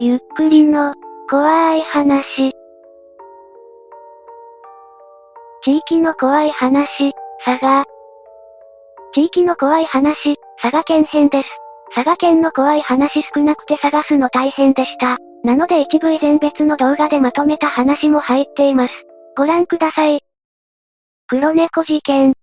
ゆっくりの、怖い話。地域の怖い話、佐賀。地域の怖い話、佐賀県編です。佐賀県の怖い話少なくて探すの大変でした。なので一部以前別の動画でまとめた話も入っています。ご覧ください。黒猫事件。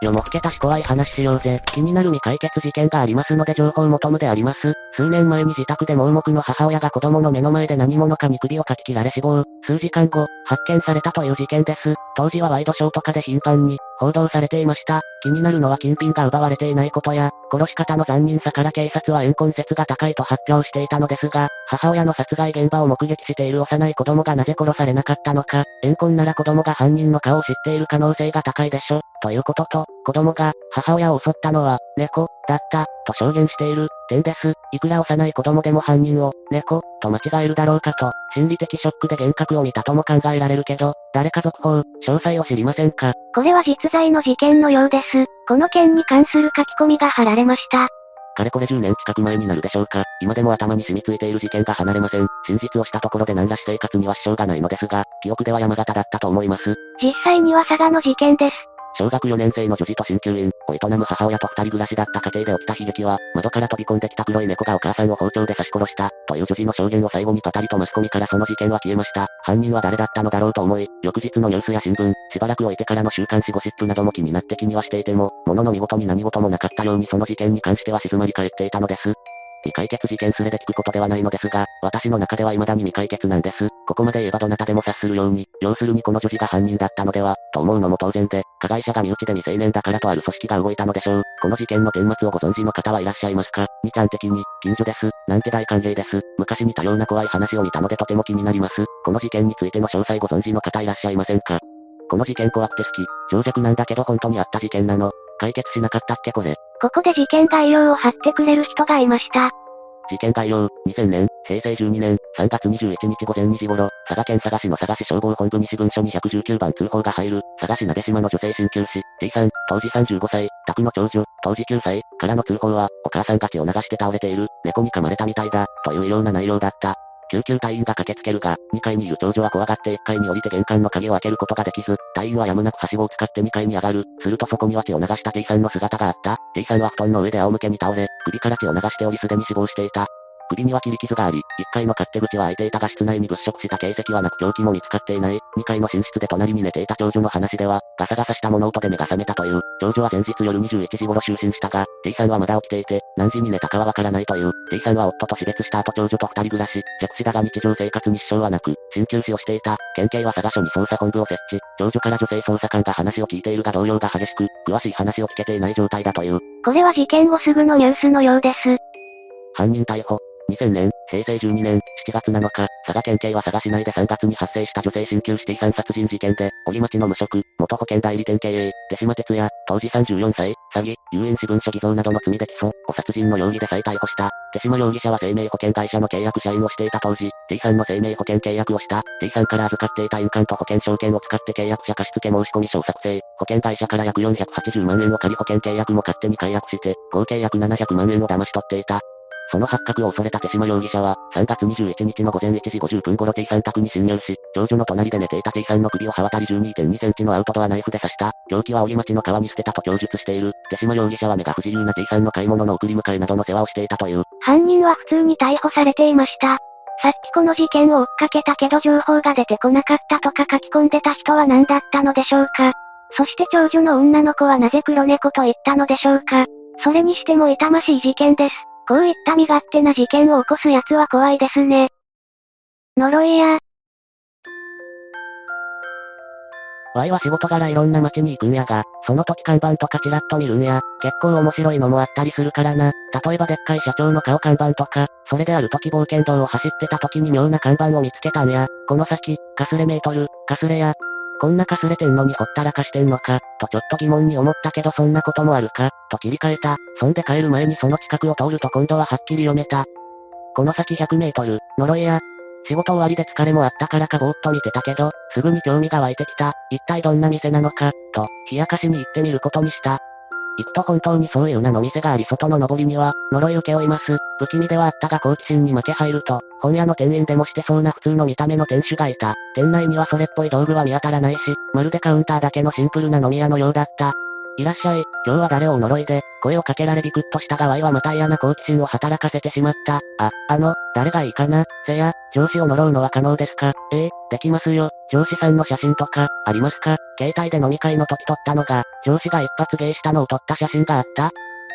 よもふけたし怖い話しようぜ。気になる未解決事件がありますので情報求む。であります。数年前に自宅で盲目の母親が子供の目の前で何者かに首をかき切られ死亡。数時間後、発見されたという事件です。当時はワイドショーとかで頻繁に報道されていました。気になるのは金品が奪われていないことや、殺し方の残忍さから警察は怨恨説が高いと発表していたのですが、母親の殺害現場を目撃している幼い子供がなぜ殺されなかったのか、怨恨なら子供が犯人の顔を知っている可能性が高いでしょ、ということと、子供が、母親を襲ったのは、猫、だった、と証言している、点です。いくら幼い子供でも犯人を、猫、と間違えるだろうかと、心理的ショックで幻覚を見たとも考えられるけど、誰か続報、詳細を知りませんか？これは実在の事件のようです。この件に関する書き込みが貼られました。かれこれ10年近く前になるでしょうか。今でも頭に染みついている事件が離れません。真実をしたところで何ら私生活には支障がないのですが、記憶では山形だったと思います。実際には佐賀の事件です。小学4年生の女児と鍼灸院を営む母親と二人暮らしだった家庭で起きた悲劇は、窓から飛び込んできた黒い猫がお母さんを包丁で刺し殺した、という女児の証言を最後にパタリとマスコミからその事件は消えました。犯人は誰だったのだろうと思い、翌日のニュースや新聞、しばらく置いてからの週刊誌ゴシップなども気になって気にはしていても、ものの見事に何事もなかったようにその事件に関しては静まり返っていたのです。未解決事件すれで聞くことではないのですが、私の中では未だに未解決なんです。ここまで言えばどなたでも察するように、要するにこの女児が犯人だったのでは、と思うのも当然で、加害者が身内で未成年だからとある組織が動いたのでしょう。この事件の顛末をご存知の方はいらっしゃいますか？みちゃん的に、近所です。なんて大歓迎です。昔に多様な怖い話を見たのでとても気になります。この事件についての詳細ご存知の方いらっしゃいませんか？この事件怖くて好き。長尺なんだけど本当にあった事件なの。解決しなかったっけこれ。ここで事件概要を貼ってくれる人がいました。事件概要、2000年、平成12年、3月21日午前2時頃、佐賀県佐賀市の佐賀市消防本部西分署に119番通報が入る、佐賀市鍋島の女性鍼灸師、T さん、当時35歳、宅の長女、当時9歳、からの通報は、お母さんが血を流して倒れている、猫に噛まれたみたいだ、というような内容だった。救急隊員が駆けつけるが、2階にいる長女は怖がって1階に降りて玄関の鍵を開けることができず、隊員はやむなくはしごを使って2階に上がる。するとそこには血を流した T さんの姿があった。T さんは布団の上で仰向けに倒れ、首から血を流しておりすでに死亡していた。首には切り傷があり、1階の勝手口は開いていたが室内に物色した形跡はなく凶器も見つかっていない。2階の寝室で隣に寝ていた長女の話では、ガサガサした物音で目が覚めたという。長女は前日夜21時頃就寝したが、T さんはまだ起きていて、何時に寝たかはわからないという。T さんは夫と死別した後長女と二人暮らし、弱視だが日常生活に支障はなく、鍼灸師をしていた。県警は佐賀署に捜査本部を設置。長女から女性捜査官が話を聞いているが動揺が激しく、詳しい話を聞けていない状態だという。これは事件後すぐのニュースのようです。犯人逮捕。2000年、平成12年、7月7日、佐賀県警は佐賀市内で3月に発生した女性鍼灸師 T さん殺人事件で、折町の無職、元保険代理店経営、手島哲也、当時34歳、詐欺、遊園市文書偽造などの罪で起訴、お殺人の容疑で再逮捕した。手島容疑者は生命保険会社の契約社員をしていた当時、T さんの生命保険契約をした。T さんから預かっていた印鑑と保険証券を使って契約者貸付申込書を作成。保険会社から約480万円を借り保険契約も勝手に解約して、合計約700万円を騙し取っていた。その発覚を恐れた手島容疑者は、3月21日の午前1時50分頃 T さん宅に侵入し、長女の隣で寝ていた T さんの首を刃渡り12.2センチのアウトドアナイフで刺した。凶器は折町の川に捨てたと供述している。手島容疑者は目が不自由な T さんの買い物の送り迎えなどの世話をしていたという。犯人は普通に逮捕されていました。さっきこの事件を追っかけたけど情報が出てこなかったとか書き込んでた人は何だったのでしょうかそして長女の女の子はなぜ黒猫と言ったのでしょうかそれにしても痛ましい事件です。こういった身勝手な事件を起こす奴は怖いですね。呪いや、Y は仕事柄いろんな街に行くんやが、その時看板とかチラッと見るんや。結構面白いのもあったりするからな。例えばでっかい社長の顔看板とか、それである時冒険道を走ってた時に妙な看板を見つけたんや。この先、かすれメートル、かすれや。こんなかすれてんのにほったらかしてんのか、とちょっと疑問に思ったけどそんなこともあるか、と切り替えた。そんで帰る前にその近くを通ると今度ははっきり読めた。この先100メートル、呪いや、仕事終わりで疲れもあったからかぼーっと見てたけど、すぐに興味が湧いてきた。一体どんな店なのか、と、冷やかしに行ってみることにした。行くと本当にそういう名の店があり外の上りには、呪い受け負います。不気味ではあったが好奇心に負け入ると、本屋の店員でもしてそうな普通の見た目の店主がいた。店内にはそれっぽい道具は見当たらないし、まるでカウンターだけのシンプルな飲み屋のようだった。いらっしゃい、今日は誰を呪いで、声をかけられビクッとしたが Y はまた嫌な好奇心を働かせてしまった。あ、あの、誰がいいかな？せや、上司を呪うのは可能ですか？ええできますよ。上司さんの写真とか、ありますか？携帯で飲み会の時撮ったのが、上司が一発芸したのを撮った写真があった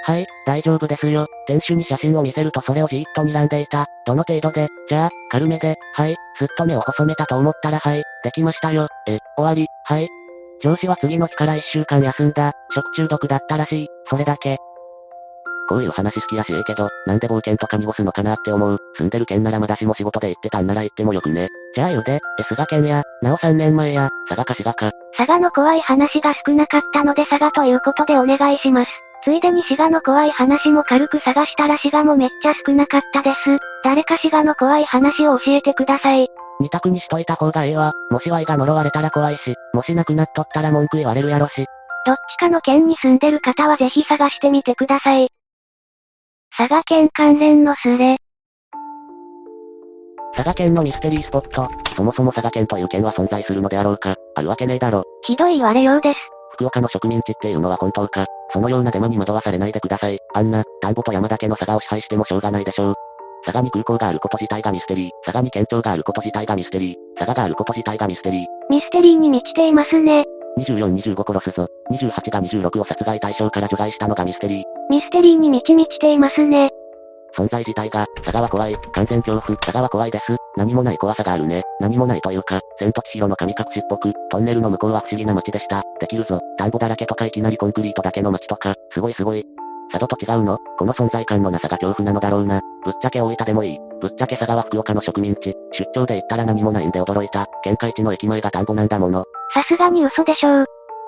はい、大丈夫ですよ。店主に写真を見せるとそれをじーっと睨んでいた。どの程度で、じゃあ、軽めで、はい、すっと目を細めたと思ったらはい、できましたよ。え、終わり、はい、上司は次の日から一週間休んだ。食中毒だったらしい。それだけ。こういう話好きやしええけど、なんで冒険とか濁すのかなって思う。住んでる県ならまだしも仕事で行ってたんなら行ってもよくね。じゃあ言うで、S が県や、なお3年前や、佐賀か滋賀か。佐賀の怖い話が少なかったので佐賀ということでお願いします。ついでに滋賀の怖い話も軽く探したら滋賀もめっちゃ少なかったです。誰か滋賀の怖い話を教えてください。二択にしといた方がええわ。もし Y が呪われたら怖いし、もし亡くなっとったら文句言われるやろし。どっちかの県に住んでる方はぜひ探してみてください。佐賀県関連のスレ。佐賀県のミステリースポット。そもそも佐賀県という県は存在するのであろうか。あるわけねえだろ。ひどい言われようです。福岡の植民地っていうのは本当か。そのようなデマに惑わされないでください。あんな、田んぼと山だけの佐賀を支配してもしょうがないでしょう。佐賀に空港があること自体がミステリー。佐賀に県庁があること自体がミステリー。佐賀があること自体がミステリー。ミステリーに満ちていますね。24、25殺すぞ。28が26を殺害対象から除外したのがミステリー。ミステリーに満ち満ちていますね。存在自体が、佐賀は怖い、完全恐怖、佐賀は怖いです。何もない怖さがあるね。何もないというか、千と千尋の神隠しっぽく、トンネルの向こうは不思議な街でした。できるぞ。田んぼだらけとかいきなりコンクリートだけの街とか、すごいすごい。佐渡と違うのこの存在感のなさが恐怖なのだろうな。ぶっちゃけ大分でもいい。ぶっちゃけ佐賀は福岡の植民地。出張で行ったら何もないんで驚いた。県下一の駅前が田んぼなんだもの。さすがに嘘でしょう。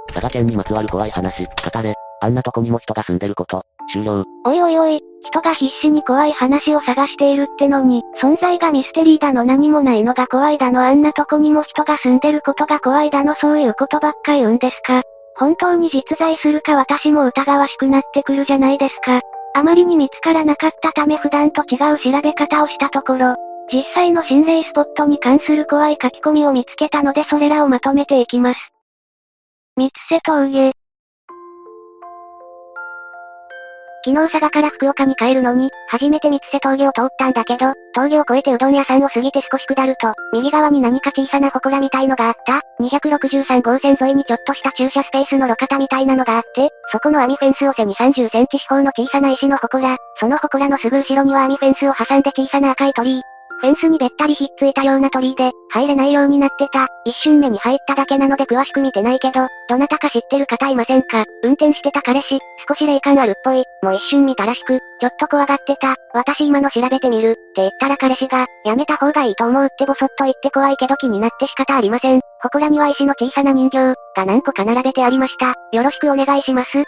佐賀県にまつわる怖い話、語れ。あんなとこにも人が住んでること。終了。おいおいおい、人が必死に怖い話を探しているってのに、存在がミステリーだの何もないのが怖いだのあんなとこにも人が住んでることが怖いだのそういうことばっか言うんですか。本当に実在するか私も疑わしくなってくるじゃないですか。あまりに見つからなかったため普段と違う調べ方をしたところ、実際の心霊スポットに関する怖い書き込みを見つけたのでそれらをまとめていきます。三瀬峠。昨日佐賀から福岡に帰るのに、初めて三瀬峠を通ったんだけど、峠を越えてうどん屋さんを過ぎて少し下ると、右側に何か小さな祠みたいのがあった。263号線沿いにちょっとした駐車スペースの路肩みたいなのがあって、そこの網フェンスを背に30センチ四方の小さな石の祠、その祠のすぐ後ろには網フェンスを挟んで小さな赤い鳥居、フェンスにべったりひっついたような鳥居で、入れないようになってた。一瞬目に入っただけなので詳しく見てないけど、どなたか知ってる方いませんか運転してた彼氏、少し霊感あるっぽい。もう一瞬見たらしく、ちょっと怖がってた。私今の調べてみる。って言ったら彼氏が、やめた方がいいと思うってぼそっと言って怖いけど気になって仕方ありません。祠には石の小さな人形、が何個か並べてありました。よろしくお願いします。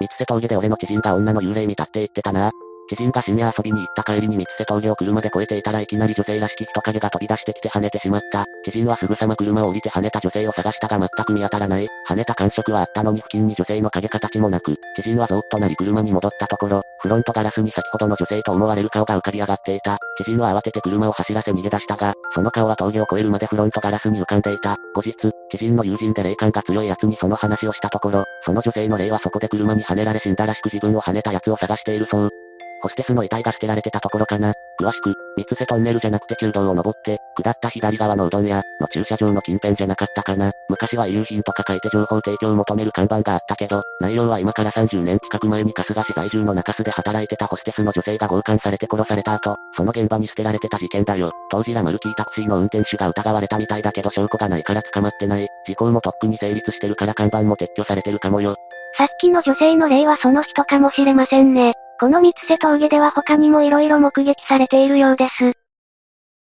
三瀬峠で俺の知人が女の幽霊見たって言ってたな。知人が深夜遊びに行った帰りに三瀬峠を車で越えていたらいきなり女性らしき人影が飛び出してきて跳ねてしまった。知人はすぐさま車を降りて跳ねた女性を探したが全く見当たらない。跳ねた感触はあったのに付近に女性の影形もなく、知人はゾーッとなり車に戻ったところ、フロントガラスに先ほどの女性と思われる顔が浮かび上がっていた。知人は慌てて車を走らせ逃げ出したが、その顔は峠を越えるまでフロントガラスに浮かんでいた。後日、知人の友人で霊感が強い奴にその話をしたところ、その女性の霊はそこで車に跳ねられ死んだらしく自分を跳ねた奴を探しているそう。ホステスの遺体が捨てられてたところかな。詳しく、三瀬トンネルじゃなくて旧道を登って、下った左側のうどん屋の駐車場の近辺じゃなかったかな。昔は遺留品とか書いて情報提供を求める看板があったけど、内容は今から30年近く前に春日市在住の中洲で働いてたホステスの女性が強姦されて殺された後、その現場に捨てられてた事件だよ。当時ラマルキータクシーの運転手が疑われたみたいだけど証拠がないから捕まってない。時効もとっくに成立してるから看板も撤去されてるかもよ。さっきの女性の例はその人かもしれませんね。この三瀬峠では他にも色々目撃されているようです。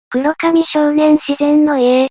黒髪少年自然の家。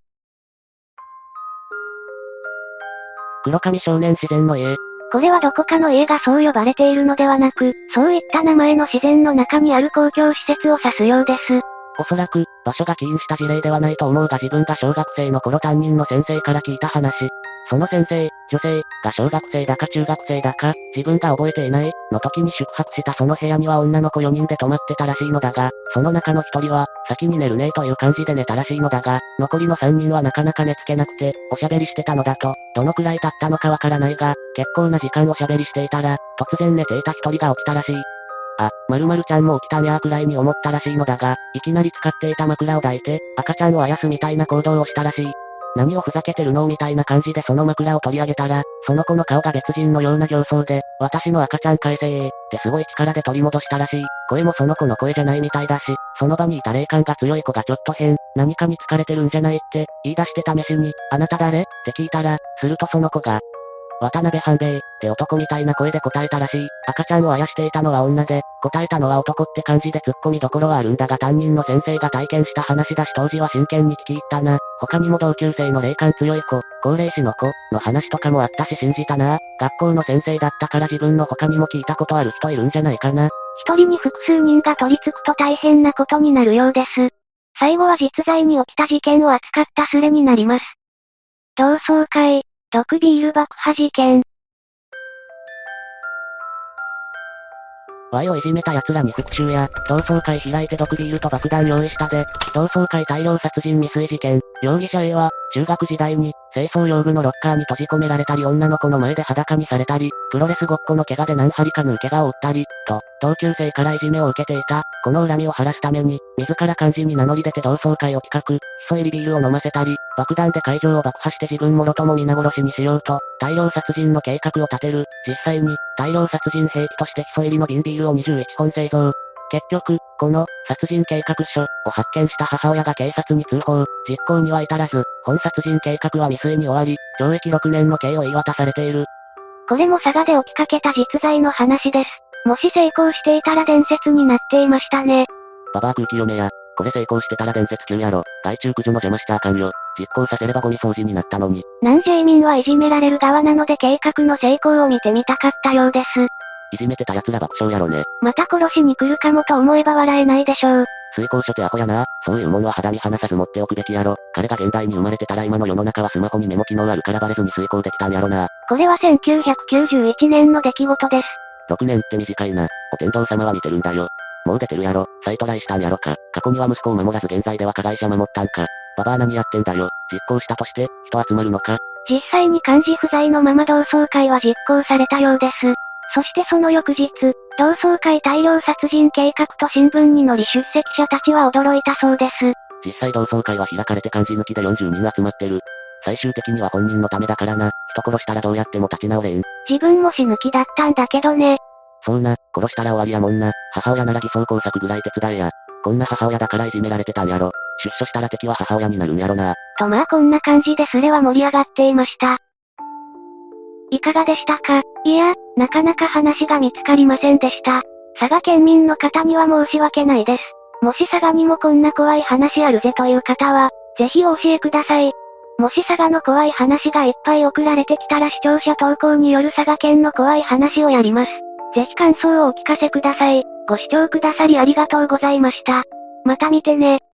黒髪少年自然の家。これはどこかの家がそう呼ばれているのではなく、そういった名前の自然の中にある公共施設を指すようです。おそらく、場所が起因した事例ではないと思うが自分が小学生の頃担任の先生から聞いた話。その先生、女性、が小学生だか中学生だか、自分が覚えていない、の時に宿泊したその部屋には女の子4人で泊まってたらしいのだが、その中の1人は、先に寝るねという感じで寝たらしいのだが、残りの3人はなかなか寝つけなくて、おしゃべりしてたのだと、どのくらい経ったのかわからないが、結構な時間おしゃべりしていたら、突然寝ていた1人が起きたらしい。あ、〇〇ちゃんも起きたんやくらいに思ったらしいのだが、いきなり使っていた枕を抱いて、赤ちゃんをあやすみたいな行動をしたらしい。何をふざけてるのみたいな感じでその枕を取り上げたら、その子の顔が別人のような形相で、私の赤ちゃん返せー、ってすごい力で取り戻したらしい。声もその子の声じゃないみたいだし、その場にいた霊感が強い子がちょっと変、何かに疲れてるんじゃないって、言い出して試しに、あなた誰って聞いたら、するとその子が、渡辺半兵衛って男みたいな声で答えたらしい。赤ちゃんをあやしていたのは女で、答えたのは男って感じで突っ込みどころはあるんだが担任の先生が体験した話だし当時は真剣に聞き入ったな。他にも同級生の霊感強い子、高齢士の子、の話とかもあったし信じたな。学校の先生だったから自分の他にも聞いたことある人いるんじゃないかな。一人に複数人が取り付くと大変なことになるようです。最後は実在に起きた事件を扱ったスレになります。同窓会、毒ビール爆破事件。Y をいじめた奴らに復讐や、同窓会開いて毒ビールと爆弾用意したで、同窓会大量殺人未遂事件。容疑者 A は、中学時代に、清掃用具のロッカーに閉じ込められたり女の子の前で裸にされたり、プロレスごっこの怪我で何針か縫う怪我を負ったり、と、同級生からいじめを受けていた。この恨みを晴らすために、自ら漢字に名乗り出て同窓会を企画、ヒ素入りビールを飲ませたり、爆弾で会場を爆破して自分もろとも皆殺しにしようと、大量殺人の計画を立てる。実際に、大量殺人兵器としてヒ素入りの瓶ビールを21本製造。結局、この、殺人計画書を発見した母親が警察に通報、実行には至らず、本殺人計画は未遂に終わり、懲役6年の刑を言い渡されている。これも佐賀で起きかけた実在の話です。もし成功していたら伝説になっていましたね。ババア空気読めや。これ成功してたら伝説級やろ。害虫駆除の邪魔したあかんよ。実行させればゴミ掃除になったのに。南西民はいじめられる側なので計画の成功を見てみたかったようです。いじめてた奴ら爆笑やろね。また殺しに来るかもと思えば笑えないでしょう。水耕書ってアホやな。そういうもんは肌身離さず持っておくべきやろ。彼が現代に生まれてたら今の世の中はスマホにメモ機能あるからバレずに遂行できたんやろな。これは1991年の出来事です。6年って短いな。お天道様は見てるんだよ。もう出てるやろ。再トライしたんやろか。過去には息子を守らず現在では加害者守ったんか。ババア何やってんだよ。実行したとして、人集まるのか。実際に漢字不在のまま同窓会は実行されたようです。そしてその翌日、同窓会大量殺人計画と新聞に載り出席者たちは驚いたそうです。実際同窓会は開かれて漢字抜きで40人集まってる。最終的には本人のためだからな。人殺したらどうやっても立ち直れん。自分も死ぬ気だったんだけどね。そうな、殺したら終わりやもんな。母親なら偽装工作ぐらい手伝えや。こんな母親だからいじめられてたんやろ。出所したら敵は母親になるんやろな。とまあこんな感じでスレは盛り上がっていました。いかがでしたか？いや、なかなか話が見つかりませんでした。佐賀県民の方には申し訳ないです。もし佐賀にもこんな怖い話あるぜという方は、ぜひお教えください。もし佐賀の怖い話がいっぱい送られてきたら視聴者投稿による佐賀県の怖い話をやります。ぜひ感想をお聞かせください。ご視聴くださりありがとうございました。また見てね。